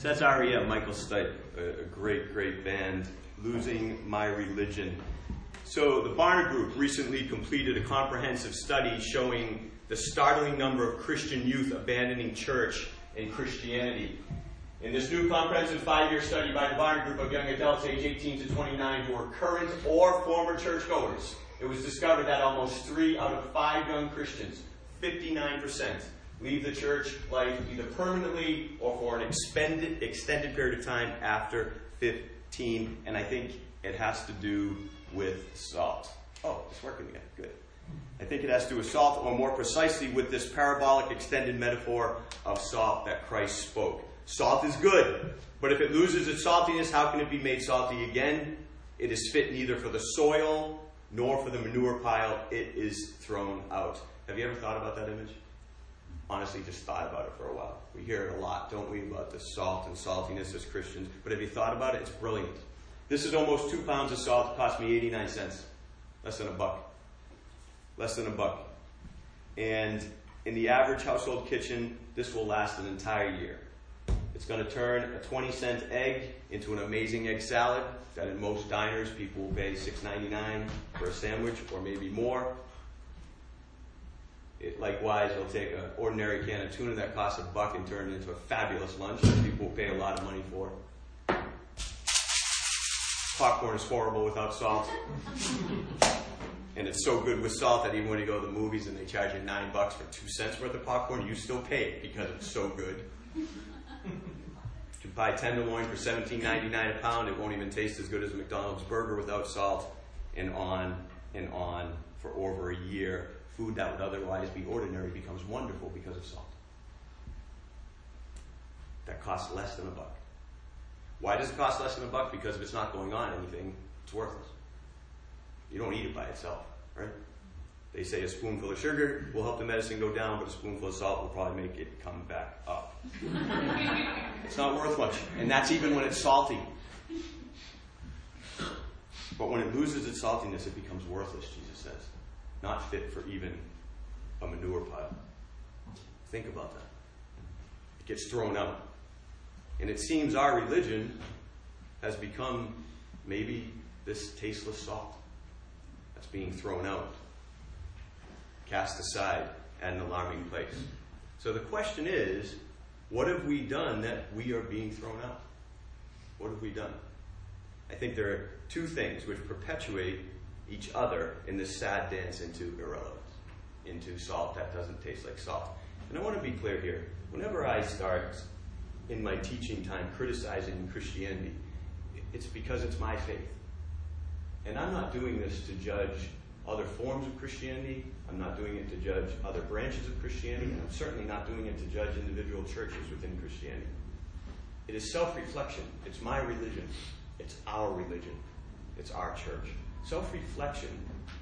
So that's REM, Michael Stipe, a, a great, great band, Losing My Religion. So the Barna Group recently completed a comprehensive study showing the startling number of Christian youth abandoning church and Christianity. In this new comprehensive five-year study by the Barna Group of young adults aged 18 to 29 who are current or former churchgoers, it was discovered that almost three out of five young Christians, 59%, leave the church life either permanently or for an extended, extended period of time after 15. And I think it has to do with salt. Oh, it's working again. Good. I think it has to do with salt, or more precisely, with this parabolic extended metaphor of salt that Christ spoke. Salt is good, but if it loses its saltiness, how can it be made salty again? It is fit neither for the soil nor for the manure pile. It is thrown out. Have you ever thought about that image? Honestly, just thought about it for a while. We hear it a lot, don't we, about the salt and saltiness as Christians. But have you thought about it? It's brilliant. This is almost two pounds of salt. It cost me 89 cents. Less than a buck. Less than a buck. And in the average household kitchen, this will last an entire year. It's going to turn a 20 cent egg into an amazing egg salad that in most diners people will pay $6.99 for a sandwich or maybe more. It, likewise, will take an ordinary can of tuna that costs a buck and turn it into a fabulous lunch that people will pay a lot of money for. Popcorn is horrible without salt. And it's so good with salt that even when you go to the movies and they charge you nine bucks for two cents worth of popcorn, you still pay it because it's so good. you can buy tenderloin for $17.99 a pound, it won't even taste as good as McDonald's burger without salt, and on and on for over a year. Food that would otherwise be ordinary becomes wonderful because of salt. That costs less than a buck. Why does it cost less than a buck? Because if it's not going on anything, it's worthless. You don't eat it by itself, right? They say a spoonful of sugar will help the medicine go down, but a spoonful of salt will probably make it come back up. it's not worth much, and that's even when it's salty. But when it loses its saltiness, it becomes worthless, Jesus says. Not fit for even a manure pile. Think about that. It gets thrown out. And it seems our religion has become maybe this tasteless salt that's being thrown out, cast aside at an alarming place. So the question is what have we done that we are being thrown out? What have we done? I think there are two things which perpetuate each other in this sad dance into irrelevance, into salt that doesn't taste like salt. And I want to be clear here. Whenever I start in my teaching time criticizing Christianity, it's because it's my faith. And I'm not doing this to judge other forms of Christianity. I'm not doing it to judge other branches of Christianity. And I'm certainly not doing it to judge individual churches within Christianity. It is self reflection. It's my religion. It's our religion. It's our church. Self reflection,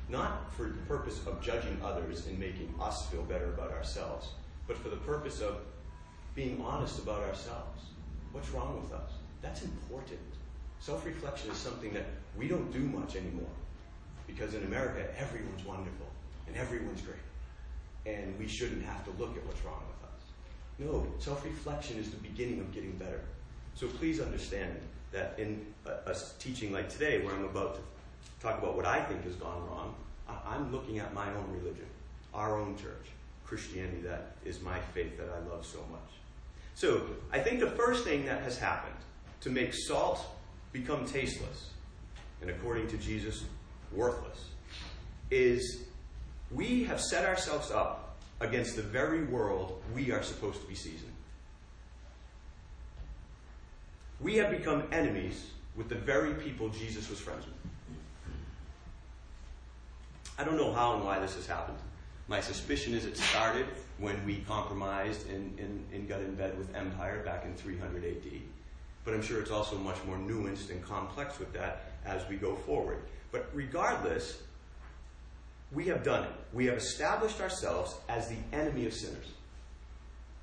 not for the purpose of judging others and making us feel better about ourselves, but for the purpose of being honest about ourselves. What's wrong with us? That's important. Self reflection is something that we don't do much anymore. Because in America, everyone's wonderful and everyone's great. And we shouldn't have to look at what's wrong with us. No, self reflection is the beginning of getting better. So please understand that in a, a, teaching like today, where I'm about to talk about what I think has gone wrong, I'm looking at my own religion, our own church, Christianity that is my faith that I love so much. So, I think the first thing that has happened to make salt become tasteless, and according to Jesus, worthless, is we have set ourselves up against the very world we are supposed to be seasoning. We have become enemies with the very people Jesus was friends with. I don't know how and why this has happened. My suspicion is it started when we compromised and, got in bed with Empire back in 300 AD. But I'm sure it's also much more nuanced and complex with that as we go forward. But regardless, we have done it. We have established ourselves as the enemy of sinners.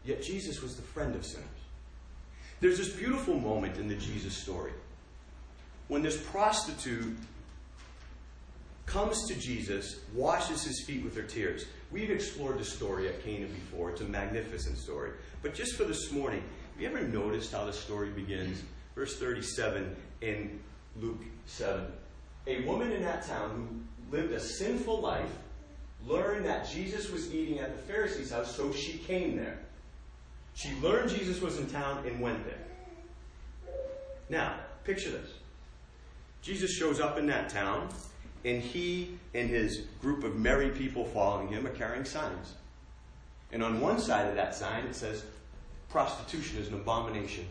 Yet Jesus was the friend of sinners. There's this beautiful moment in the Jesus story when this prostitute comes to Jesus, washes his feet with her tears. We've explored the story at Cana before. It's a magnificent story. But just for this morning, have you ever noticed how the story begins? Verse 37 in Luke 7. A woman in that town who lived a sinful life learned that Jesus was eating at the Pharisee's house, so she came there. She learned Jesus was in town and went there. Now, picture this. Jesus shows up in that town, and he and his group of merry people following him are carrying signs. And on one side of that sign, it says, Prostitution is an abomination.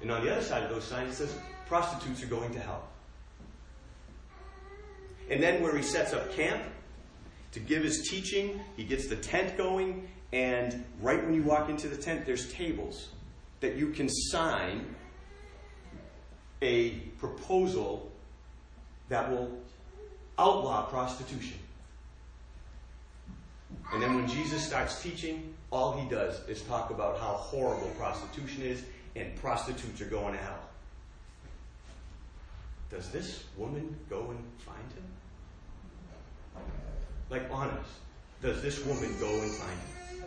And on the other side of those signs, it says, Prostitutes are going to hell. And then, where he sets up camp to give his teaching, he gets the tent going, and right when you walk into the tent, there's tables that you can sign a proposal that will outlaw prostitution. And then when Jesus starts teaching, all he does is talk about how horrible prostitution is and prostitutes are going to hell. Does this woman go and find him? Like, honest, does this woman go and find him?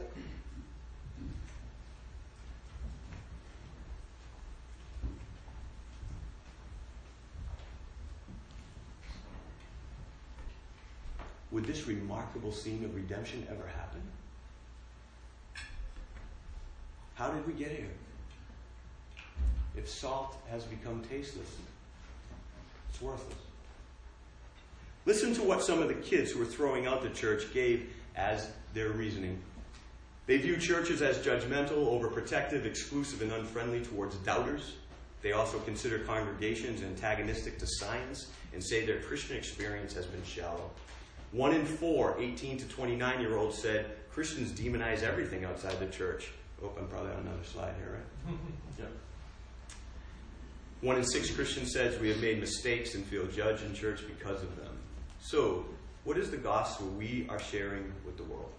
This remarkable scene of redemption ever happen? How did we get here? If salt has become tasteless, it's worthless. Listen to what some of the kids who were throwing out the church gave as their reasoning. They view churches as judgmental, overprotective, exclusive, and unfriendly towards doubters. They also consider congregations antagonistic to science and say their Christian experience has been shallow. One in four 18 to 29 year olds said Christians demonize everything outside the church. Oh, I'm probably on another slide here, right? yeah. One in six Christians says we have made mistakes and feel judged in church because of them. So, what is the gospel we are sharing with the world?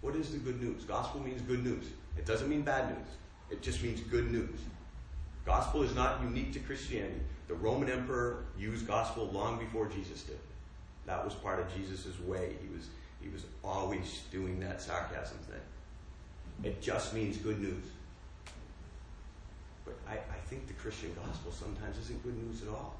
What is the good news? Gospel means good news. It doesn't mean bad news. It just means good news. Gospel is not unique to Christianity. The Roman emperor used gospel long before Jesus did. That was part of Jesus' way. He was, he was always doing that sarcasm thing. It just means good news. But I, I think the Christian gospel sometimes isn't good news at all.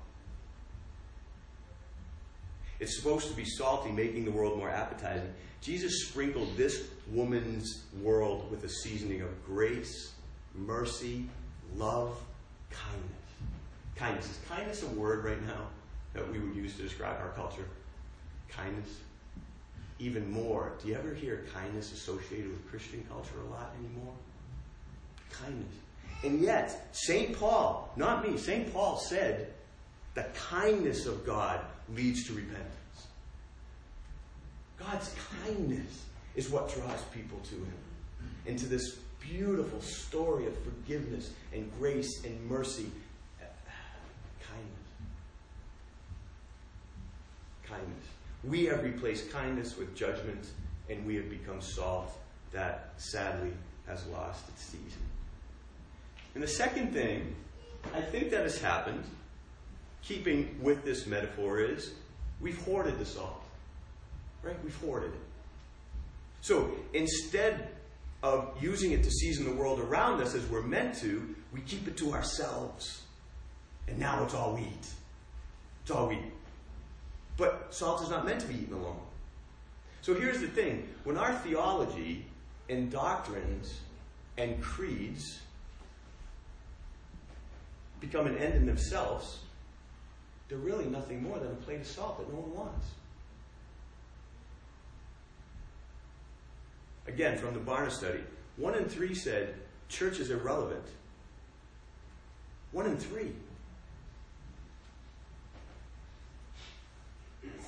It's supposed to be salty, making the world more appetizing. Jesus sprinkled this woman's world with a seasoning of grace, mercy, love, kindness. Kindness. Is kindness a word right now that we would use to describe our culture? Kindness. Even more, do you ever hear kindness associated with Christian culture a lot anymore? Kindness. And yet, St. Paul, not me, St. Paul said the kindness of God leads to repentance. God's kindness is what draws people to Him. Into this beautiful story of forgiveness and grace and mercy. Kindness. Kindness. We have replaced kindness with judgment, and we have become salt that sadly has lost its season. And the second thing I think that has happened, keeping with this metaphor, is we've hoarded the salt. Right? We've hoarded it. So instead of using it to season the world around us as we're meant to, we keep it to ourselves. And now it's all we eat. It's all we eat. But salt is not meant to be eaten alone. So here's the thing when our theology and doctrines and creeds become an end in themselves, they're really nothing more than a plate of salt that no one wants. Again, from the Barna study, one in three said church is irrelevant. One in three.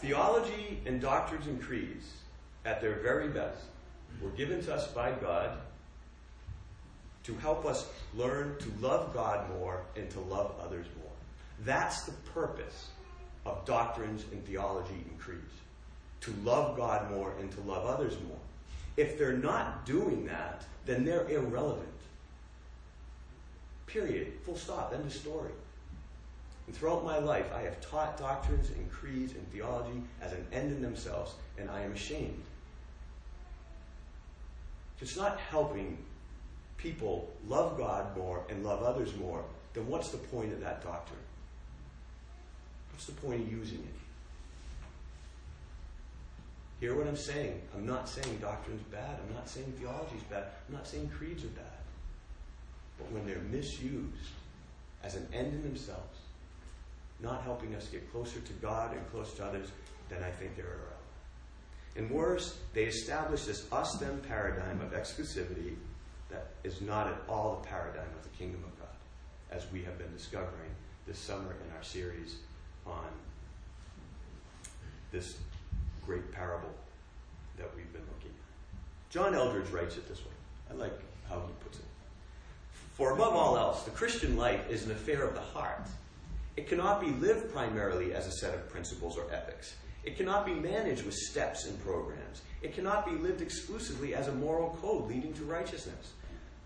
Theology and doctrines and creeds, at their very best, were given to us by God to help us learn to love God more and to love others more. That's the purpose of doctrines and theology and creeds. To love God more and to love others more. If they're not doing that, then they're irrelevant. Period. Full stop. End of story. And throughout my life, I have taught doctrines and creeds and theology as an end in themselves, and I am ashamed. If it's not helping people love God more and love others more, then what's the point of that doctrine? What's the point of using it? Hear what I'm saying. I'm not saying doctrine's bad. I'm not saying theology's bad. I'm not saying creeds are bad. But when they're misused as an end in themselves, not helping us get closer to God and closer to others, than I think they're irrelevant. And worse, they establish this us them paradigm of exclusivity that is not at all the paradigm of the kingdom of God, as we have been discovering this summer in our series on this great parable that we've been looking at. John Eldredge writes it this way. I like how he puts it. For above all else, the Christian life is an affair of the heart. It cannot be lived primarily as a set of principles or ethics. It cannot be managed with steps and programs. It cannot be lived exclusively as a moral code leading to righteousness.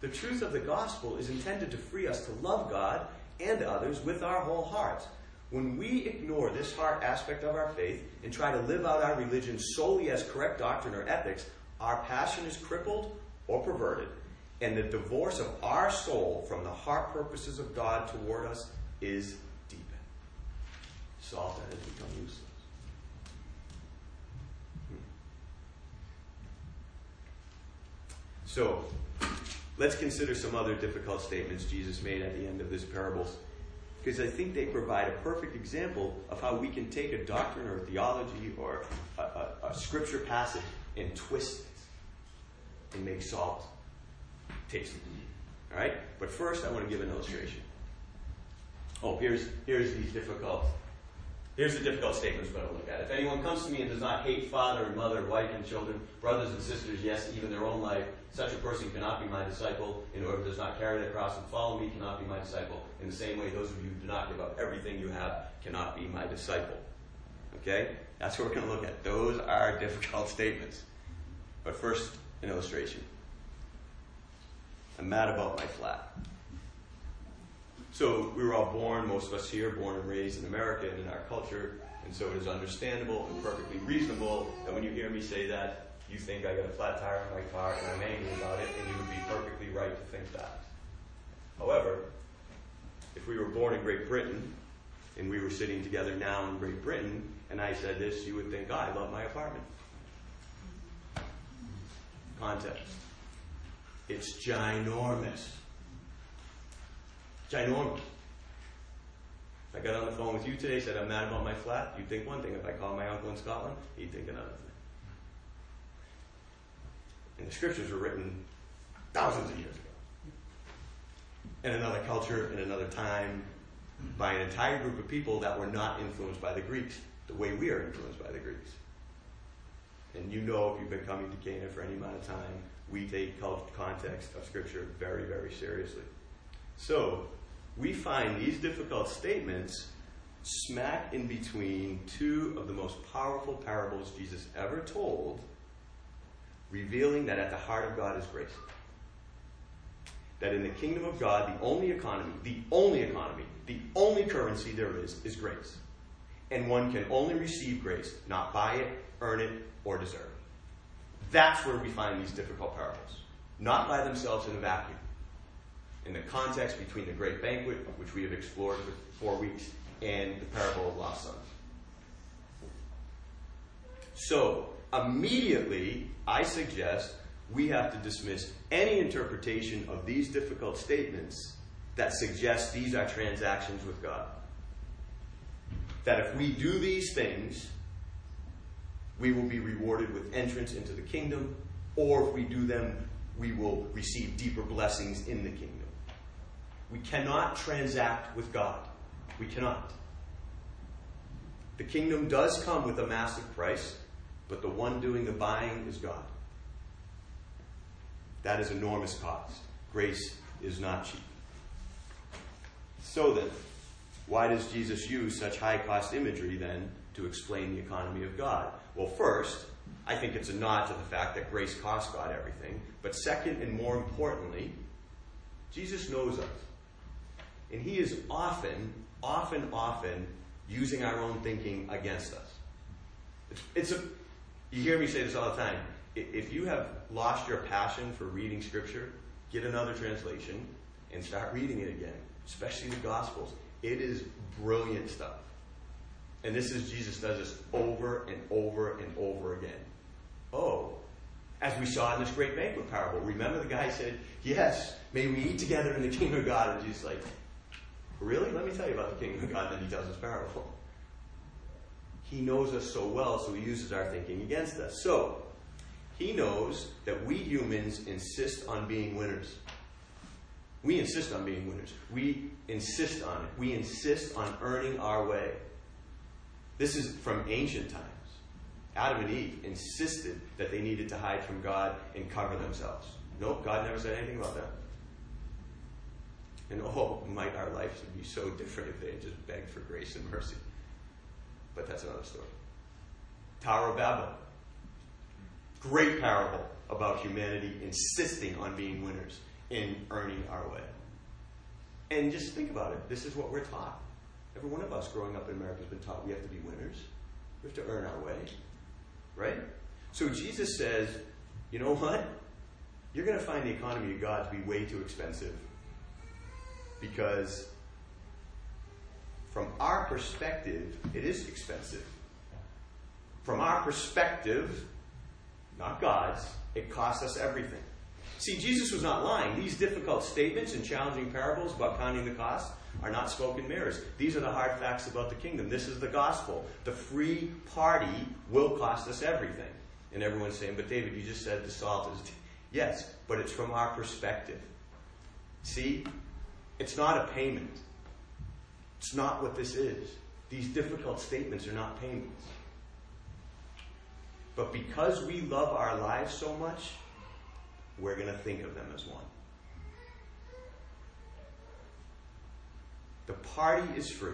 The truth of the gospel is intended to free us to love God and others with our whole hearts. When we ignore this heart aspect of our faith and try to live out our religion solely as correct doctrine or ethics, our passion is crippled or perverted, and the divorce of our soul from the heart purposes of God toward us is Salt that has become useless. So, let's consider some other difficult statements Jesus made at the end of this parable because I think they provide a perfect example of how we can take a doctrine or a theology or a, a, a scripture passage and twist it and make salt tasty. All right? But first, I want to give an illustration. Oh, here's, here's these difficult. Here's the difficult statements we're going to look at. If anyone comes to me and does not hate father and mother, wife and children, brothers and sisters, yes, even their own life, such a person cannot be my disciple. And whoever does not carry the cross and follow me cannot be my disciple. In the same way, those of you who do not give up everything you have cannot be my disciple. Okay? That's what we're going to look at. Those are difficult statements. But first, an illustration. I'm mad about my flat. So we were all born, most of us here, born and raised in America and in our culture, and so it is understandable and perfectly reasonable that when you hear me say that, you think I got a flat tire on my car and I'm angry about it, and you would be perfectly right to think that. However, if we were born in Great Britain and we were sitting together now in Great Britain, and I said this, you would think, I love my apartment. Context. It's ginormous. Ginormous. I got on the phone with you today, said I'm mad about my flat, you'd think one thing. If I called my uncle in Scotland, he'd think another thing. And the scriptures were written thousands of years ago. In another culture, in another time, by an entire group of people that were not influenced by the Greeks, the way we are influenced by the Greeks. And you know, if you've been coming to Cana for any amount of time, we take context of Scripture very, very seriously. So, we find these difficult statements smack in between two of the most powerful parables Jesus ever told, revealing that at the heart of God is grace. That in the kingdom of God, the only economy, the only economy, the only currency there is, is grace. And one can only receive grace, not buy it, earn it, or deserve it. That's where we find these difficult parables. Not by themselves in a vacuum in the context between the great banquet, which we have explored for four weeks, and the parable of lost sons. So, immediately, I suggest we have to dismiss any interpretation of these difficult statements that suggest these are transactions with God. That if we do these things, we will be rewarded with entrance into the kingdom, or if we do them, we will receive deeper blessings in the kingdom. We cannot transact with God. We cannot. The kingdom does come with a massive price, but the one doing the buying is God. That is enormous cost. Grace is not cheap. So then, why does Jesus use such high cost imagery then to explain the economy of God? Well, first, I think it's a nod to the fact that grace costs God everything. But second, and more importantly, Jesus knows us. And he is often, often, often using our own thinking against us. It's, it's a, you hear me say this all the time. If you have lost your passion for reading Scripture, get another translation and start reading it again, especially the Gospels. It is brilliant stuff. And this is Jesus does this over and over and over again. Oh, as we saw in this great banquet parable. Remember the guy said, Yes, may we eat together in the kingdom of God. And Jesus like, Really? Let me tell you about the kingdom of God. And then he tells this parable. He knows us so well, so he uses our thinking against us. So, he knows that we humans insist on being winners. We insist on being winners. We insist on it. We insist on earning our way. This is from ancient times. Adam and Eve insisted that they needed to hide from God and cover themselves. Nope, God never said anything about that. And oh, might our lives be so different if they had just begged for grace and mercy. But that's another story. Tower of Babel. Great parable about humanity insisting on being winners in earning our way. And just think about it. This is what we're taught. Every one of us growing up in America has been taught we have to be winners. We have to earn our way. Right? So Jesus says, you know what? You're going to find the economy of God to be way too expensive. Because from our perspective, it is expensive. From our perspective, not God's, it costs us everything. See, Jesus was not lying. These difficult statements and challenging parables about counting the cost are not spoken mirrors. These are the hard facts about the kingdom. This is the gospel. The free party will cost us everything. And everyone's saying, but David, you just said the salt is. Yes, but it's from our perspective. See, it's not a payment. It's not what this is. These difficult statements are not payments. But because we love our lives so much, we're going to think of them as one. The party is free.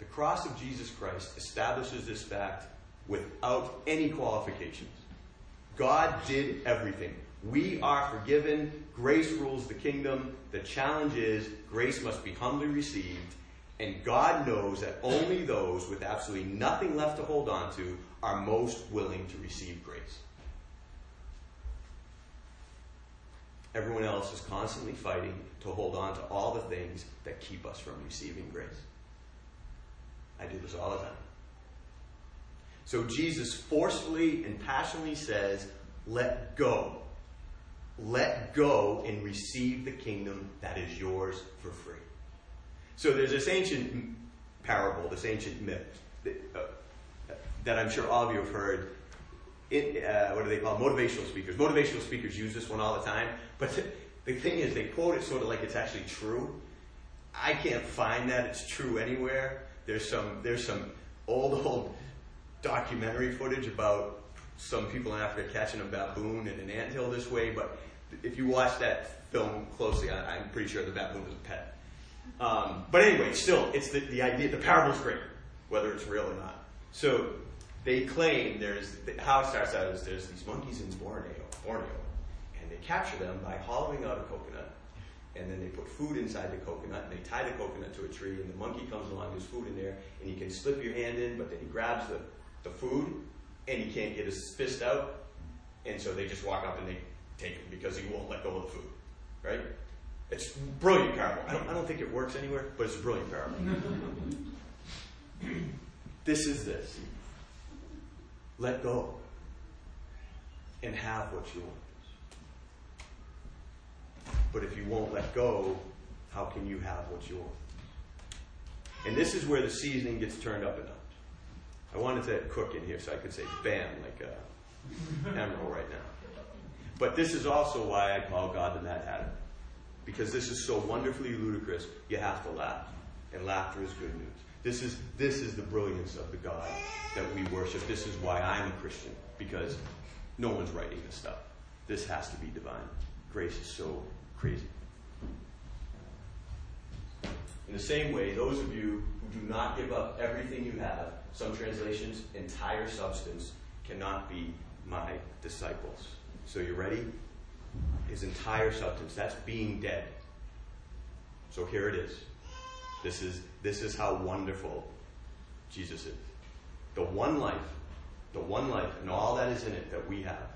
The cross of Jesus Christ establishes this fact without any qualifications. God did everything. We are forgiven. Grace rules the kingdom. The challenge is grace must be humbly received. And God knows that only those with absolutely nothing left to hold on to are most willing to receive grace. Everyone else is constantly fighting to hold on to all the things that keep us from receiving grace. I do this all the time. So Jesus forcefully and passionately says, Let go. Let go and receive the kingdom that is yours for free. So there's this ancient parable, this ancient myth that, uh, that I'm sure all of you have heard it, uh, what do they call motivational speakers? Motivational speakers use this one all the time, but the, thing is, they quote it sort of like it's actually true. I can't find that it's true anywhere. There's some there's some old old documentary footage about some people in Africa catching a baboon in an anthill this way, but if you watch that film closely, I, am pretty sure the baboon was a pet. Um, but anyway, still, it's the, the idea. The parable's great, whether it's real or not. So they claim there's how it starts out is there's these monkeys in Borneo, Borneo, and they capture them by hollowing out a coconut, and then they put food inside the coconut, and they tie the coconut to a tree, and the monkey comes along, there's food in there, and you can slip your hand in, but then he grabs the, the food, and he can't get his fist out, and so they just walk up and they take him because he won't let go of the food, right? It's brilliant parable. I don't, I don't think it works anywhere, but it's a brilliant parable. this is this. Let go. and have what you want. But if you won't let go, how can you have what you want? And this is where the seasoning gets turned up a notch. I wanted to cook in here so I could say bam like a Emeril right now. But this is also why I call God the Mad Hatter. Because this is so wonderfully ludicrous, you have to laugh. And laughter is good news. This is, this is the brilliance of the God that we worship. This is why I'm a Christian, because no one's writing this stuff. This has to be divine. Grace is so crazy. In the same way, those of you do not give up everything you have, some translations, entire substance, cannot be my disciples. So you ready? His entire substance. That's being dead. So here it is. This is this is how wonderful Jesus is. The one life, the one life, and all that is in it that we have.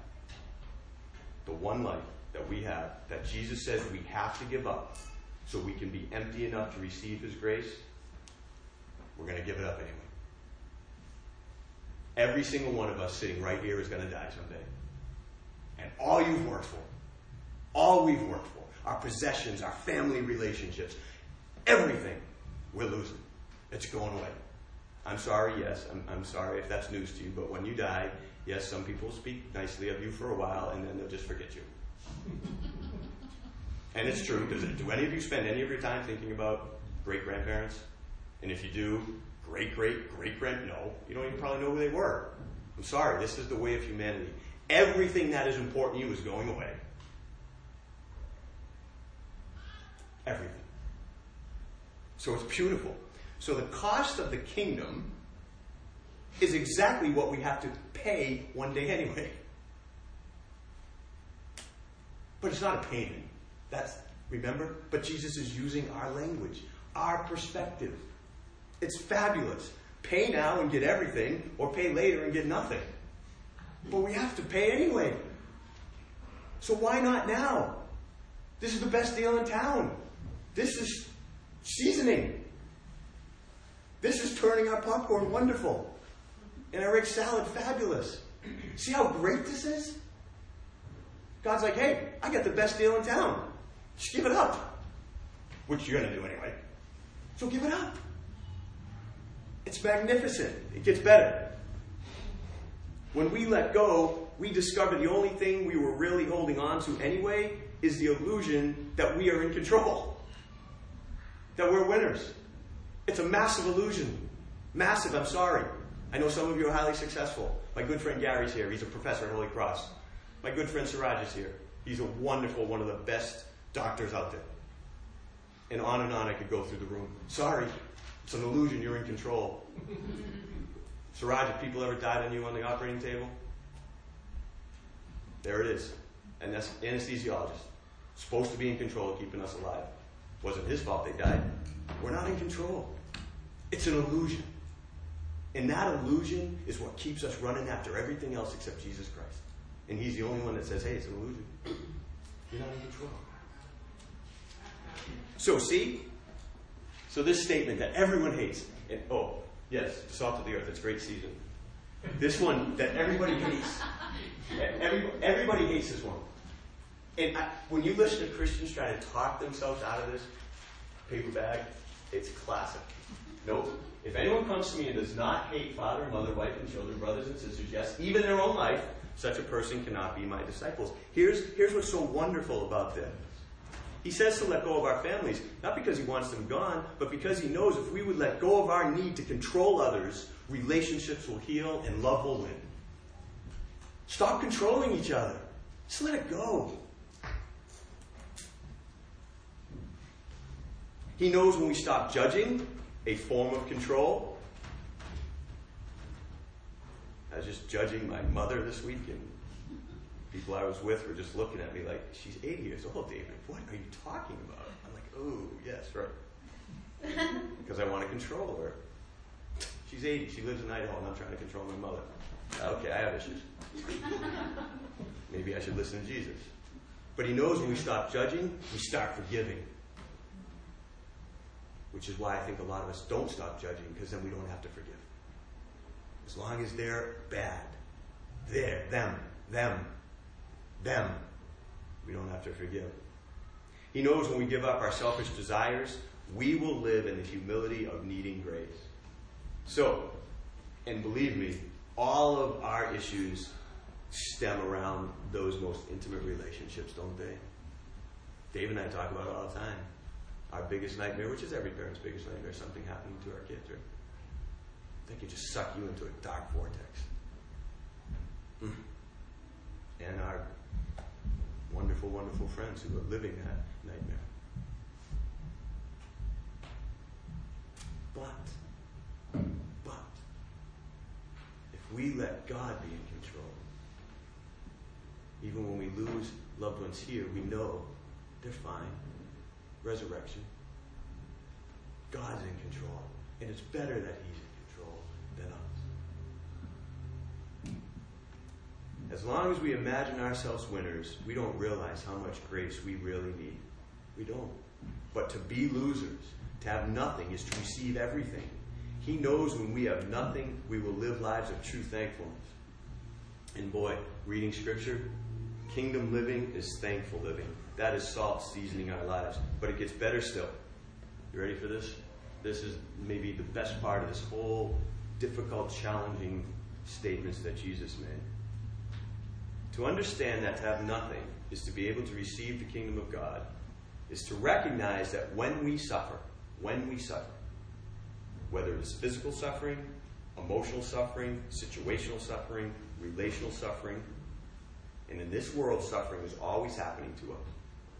The one life that we have, that Jesus says we have to give up so we can be empty enough to receive His grace, we're going to give it up anyway. Every single one of us sitting right here is going to die someday. And all you've worked for, all we've worked for, our possessions, our family relationships, everything, we're losing. It's going away. I'm sorry, yes, I'm, I'm sorry if that's news to you, but when you die, yes, some people speak nicely of you for a while and then they'll just forget you. and it's true. Does it, do any of you spend any of your time thinking about great grandparents? And if you do, great great great grand, no, you don't even probably know who they were. I'm sorry, this is the way of humanity. Everything that is important to you is going away. Everything. So it's beautiful. So the cost of the kingdom is exactly what we have to pay one day anyway. But it's not a payment. That's remember? But Jesus is using our language, our perspective. It's fabulous. Pay now and get everything, or pay later and get nothing. But we have to pay anyway. So why not now? This is the best deal in town. This is seasoning. This is turning our popcorn wonderful. And our egg salad fabulous. See how great this is? God's like, hey, I got the best deal in town. Just give it up. Which you're going to do anyway. So give it up. It's magnificent. It gets better. When we let go, we discover the only thing we were really holding on to anyway is the illusion that we are in control, that we're winners. It's a massive illusion. Massive, I'm sorry. I know some of you are highly successful. My good friend Gary's here. He's a professor at Holy Cross. My good friend Siraj is here. He's a wonderful, one of the best doctors out there. And on and on I could go through the room. Sorry, it's an illusion. You're in control. Siraj, have people ever died on you on the operating table? There it is. And that's anesthesiologist. Supposed to be in control of keeping us alive. Wasn't his fault they died. We're not in control. It's an illusion. And that illusion is what keeps us running after everything else except Jesus Christ. And he's the only one that says, hey, it's an illusion. You're not in control. So, see? So, this statement that everyone hates, and oh, yes, salt of the earth, it's great season. This one that everybody hates. Every, everybody hates this one. And I, when you listen to Christians try to talk themselves out of this paper bag, it's classic. Nope. If anyone comes to me and does not hate father, mother, wife, and children, brothers and sisters, yes, even their own life, such a person cannot be my disciples. Here's, here's what's so wonderful about this. He says to let go of our families, not because he wants them gone, but because he knows if we would let go of our need to control others, relationships will heal and love will win. Stop controlling each other. Just let it go. He knows when we stop judging, a form of control. I was just judging my mother this week, and people I was with were just looking at me like, she's 80 years old, David. What are you talking about? I'm like, oh, yes, right. because I want to control her. She's 80. She lives in Idaho, and I'm trying to control my mother. Okay, I have issues. Maybe I should listen to Jesus. But he knows when we stop judging, we start forgiving. Which is why I think a lot of us don't stop judging, because then we don't have to forgive. As long as they're bad, they're, them, them, them. We don't have to forgive. He knows when we give up our selfish desires, we will live in the humility of needing grace. So, and believe me, all of our issues stem around those most intimate relationships, don't they? Dave and I talk about it all the time. Our biggest nightmare, which is every parent's biggest nightmare, something happening to our kids, right? They could just suck you into a dark vortex. Mm. And our wonderful, wonderful friends who are living that nightmare. But, but, if we let God be in control, even when we lose loved ones here, we know they're fine. Resurrection. God's in control. And it's better that He's in As long as we imagine ourselves winners, we don't realize how much grace we really need. We don't. But to be losers, to have nothing, is to receive everything. He knows when we have nothing, we will live lives of true thankfulness. And boy, reading scripture, kingdom living is thankful living. That is salt seasoning our lives. But it gets better still. You ready for this? This is maybe the best part of this whole difficult, challenging statements that Jesus made. To understand that to have nothing is to be able to receive the kingdom of God, is to recognize that when we suffer, when we suffer, whether it's physical suffering, emotional suffering, situational suffering, relational suffering, and in this world, suffering is always happening to us.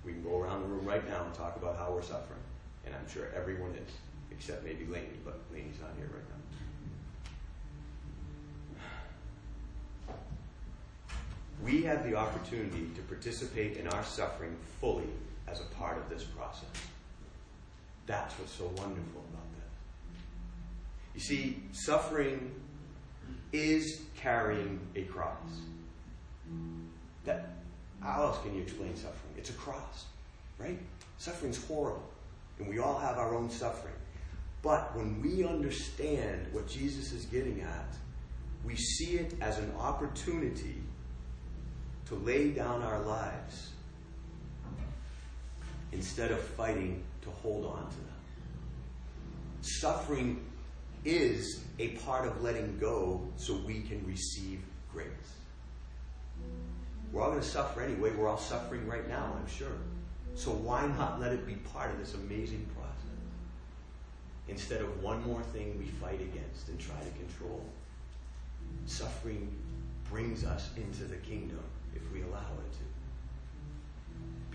We can go around the room right now and talk about how we're suffering. And I'm sure everyone is, except maybe Laney, but Laney's not here right now. We have the opportunity to participate in our suffering fully as a part of this process. That's what's so wonderful about this. You see, suffering is carrying a cross. That how else can you explain suffering? It's a cross, right? Suffering's horrible, and we all have our own suffering. But when we understand what Jesus is getting at, we see it as an opportunity to lay down our lives instead of fighting to hold on to them. Suffering is a part of letting go so we can receive grace. We're all going to suffer anyway. We're all suffering right now, I'm sure. So why not let it be part of this amazing process? Instead of one more thing we fight against and try to control. Suffering brings us into the kingdom if we allow it to.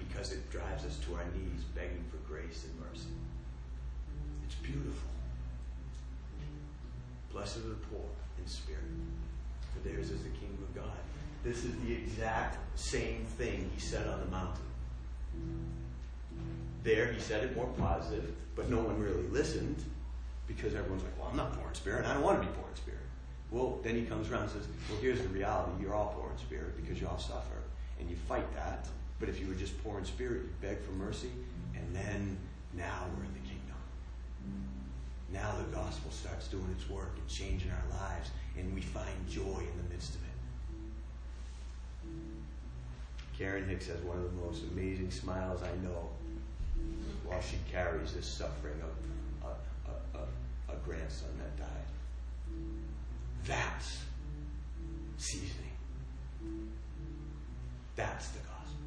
Because it drives us to our knees begging for grace and mercy. It's beautiful. Blessed are the poor in spirit, for theirs is the kingdom of God. This is the exact same thing he said on the mountain. There, he said it more positive, but no one really listened because everyone's like, well, I'm not poor in spirit. I don't want to be poor in spirit. Well, then he comes around and says, well, here's the reality. You're all poor in spirit because you all suffer. And you fight that. But if you were just poor in spirit, you beg for mercy. And then, now we're in the kingdom. Now the gospel starts doing its work and changing our lives. And we find joy in the midst of it. Karen Hicks has one of the most amazing smiles I know while she carries this suffering of a, a, a, a grandson that died. That's seasoning. That's the gospel.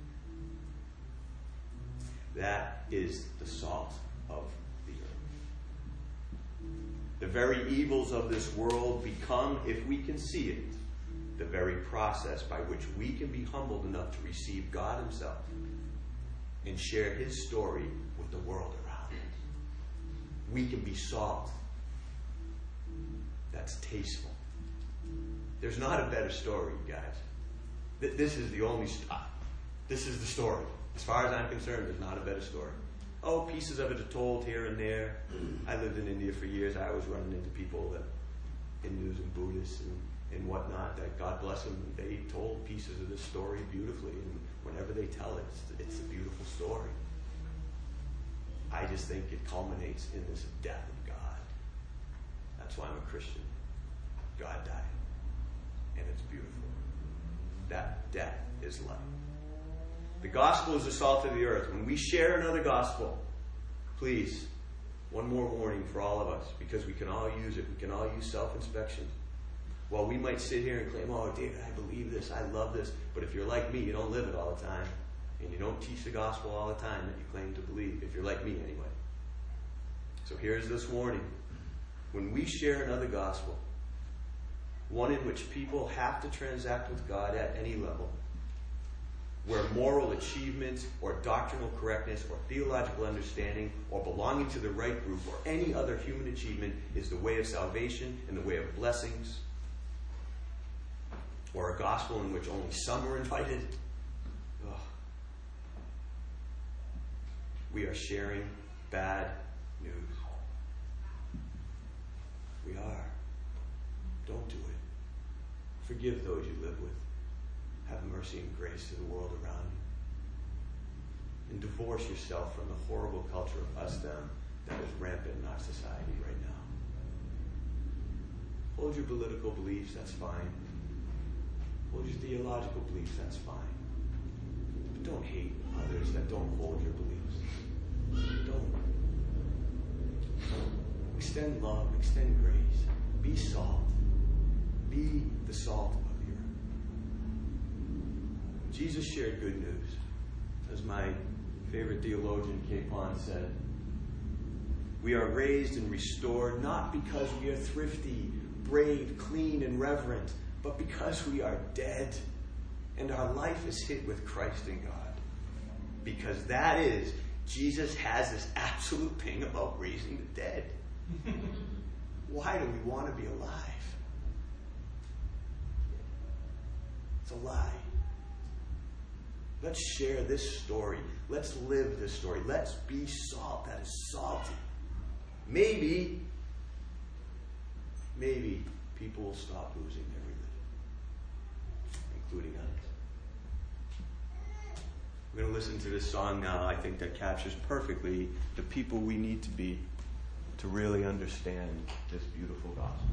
That is the salt of the earth. The very evils of this world become, if we can see it, the very process by which we can be humbled enough to receive God Himself and share His story with the world around us. We can be salt that's tasteful. There's not a better story, you guys. This is the only story. Uh, this is the story. As far as I'm concerned, there's not a better story. Oh, pieces of it are told here and there. I lived in India for years. I was running into people that Hindus and Buddhists and and whatnot that God bless them, they told pieces of this story beautifully. And whenever they tell it, it's, it's a beautiful story. I just think it culminates in this death of God. That's why I'm a Christian. God died. And it's beautiful. That death is life. The gospel is the salt of the earth. When we share another gospel, please, one more warning for all of us, because we can all use it. We can all use self inspection. While we might sit here and claim, oh, David, I believe this, I love this, but if you're like me, you don't live it all the time, and you don't teach the gospel all the time that you claim to believe, if you're like me anyway. So here's this warning. When we share another gospel, one in which people have to transact with God at any level, where moral achievement or doctrinal correctness or theological understanding or belonging to the right group or any other human achievement is the way of salvation and the way of blessings, or a gospel in which only some are invited. Ugh. We are sharing bad news. We are. Don't do it. Forgive those you live with. Have mercy and grace to the world around you. And divorce yourself from the horrible culture of us them that is rampant in our society right now. Hold your political beliefs, that's fine. Hold your theological beliefs, that's fine. But don't hate others that don't hold your beliefs. Don't. Extend love, extend grace. Be salt. Be the salt of the earth. Jesus shared good news. As my favorite theologian, Capon, said, we are raised and restored not because we are thrifty, brave, clean, and reverent, but because we are dead and our life is hid with Christ in God. Because that is, Jesus has this absolute thing about raising the dead. Why do we want to be alive? It's a lie. Let's share this story. Let's live this story. Let's be salt that is salty. Maybe, maybe people will stop losing their religion, including us. We're going to listen to this song now, I think, that captures perfectly the people we need to be to really understand this beautiful gospel.